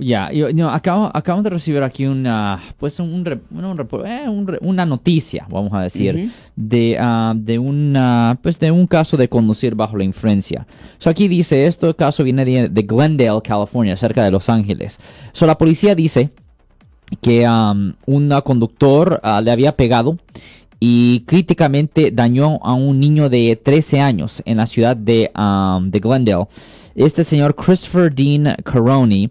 Ya, yo, no, acabo, acabamos de recibir aquí una, pues un, un eh, un re- una noticia, vamos a decir, de, ah, de una, pues de un caso de conducir bajo la influencia. So aquí dice, este caso viene de, de Glendale, California, cerca de Los Ángeles. So la policía dice que um, un conductor ah, le había pegado y críticamente dañó a un niño de 13 años en la ciudad de, um, de Glendale. Este señor Christopher Dean Caroni,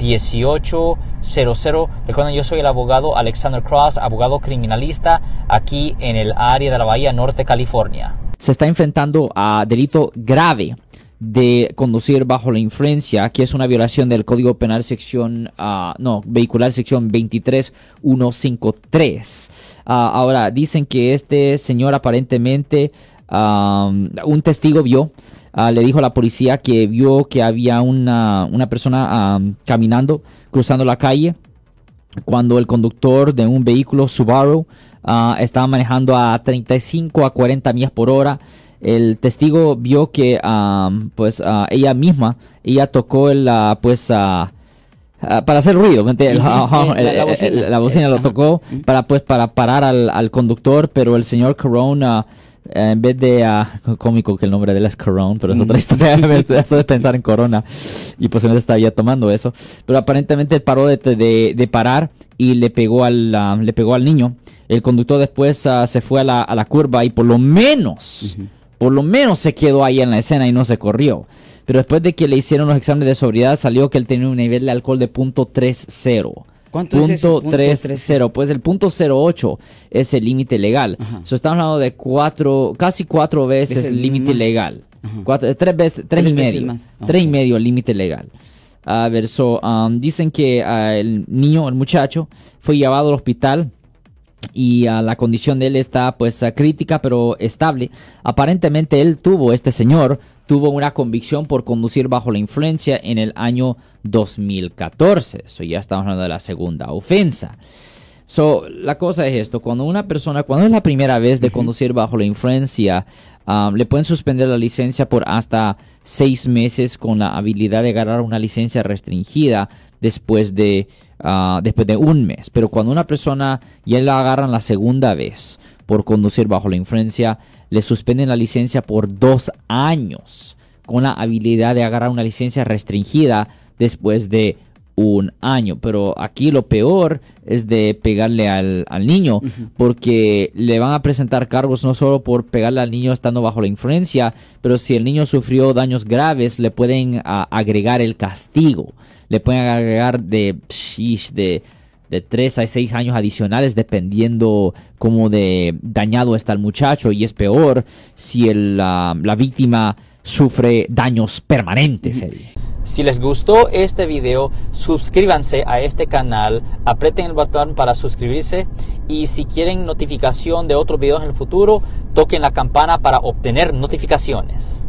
1-800-530-1800. Recuerden, yo soy el abogado Alexander Cross, abogado criminalista aquí en el área de la Bahía Norte, California. se está enfrentando a delito grave de conducir bajo la influencia, que es una violación del Código Penal sección, ah, no, vehicular sección 23153. Ah, ahora, dicen que este señor aparentemente, ah, un testigo vio, ah, le dijo a la policía que vio que había una, una persona caminando, cruzando la calle, cuando el conductor de un vehículo Subaru ah, estaba manejando a 35 a 40 millas por hora. El testigo vio que ah, pues ah, ella misma, ella tocó el, pues para hacer ruido, la- el- la el- bocina. la bocina lo tocó para pues para parar al, al conductor, pero el señor Corona en vez de ah, cómico que el nombre de él es Corona, pero es otra historia, eso de pensar en Corona y posiblemente estaba ya tomando eso, pero aparentemente él paró de, de- de parar y le pegó al ah, le pegó al niño. El conductor después ah, se fue a la, a la curva y por lo menos por lo menos se quedó ahí en la escena y no se corrió. Pero después de que le hicieron los exámenes de sobriedad, salió que él tenía un nivel de alcohol de punto .30. ¿Cuánto es eso? Punto 30. Pues el punto 08 es el límite legal. So, estamos hablando de cuatro, casi cuatro veces el límite legal. Cuatro- tres veces, tres, Tres y medio. más. Tres y medio el límite legal. A ver, so, um, dicen que ah, el niño, el muchacho, fue llevado al hospital y ah, la condición de él está pues ah, crítica pero estable. Aparentemente él tuvo, este señor, tuvo una convicción por conducir bajo la influencia en el año 2014. Eso ya estamos hablando de la segunda ofensa. So, la cosa es esto, cuando una persona, cuando es la primera vez de conducir bajo la influencia, um, le pueden suspender la licencia por hasta seis meses con la habilidad de agarrar una licencia restringida después de, ah, después de un mes. Pero cuando una persona ya la agarran la segunda vez por conducir bajo la influencia, le suspenden la licencia por dos años con la habilidad de agarrar una licencia restringida después de un año. Pero aquí lo peor es de pegarle al, al niño, porque le van a presentar cargos no solo por pegarle al niño estando bajo la influencia, pero si el niño sufrió daños graves, le pueden ah, agregar el castigo. Le pueden agregar de, de, de 3 a 6 años adicionales dependiendo cómo de dañado está el muchacho y es peor si el, la víctima sufre daños permanentes. Eddie. Si les gustó este video, suscríbanse a este canal, aprieten el botón para suscribirse y si quieren notificación de otros videos en el futuro, toquen la campana para obtener notificaciones.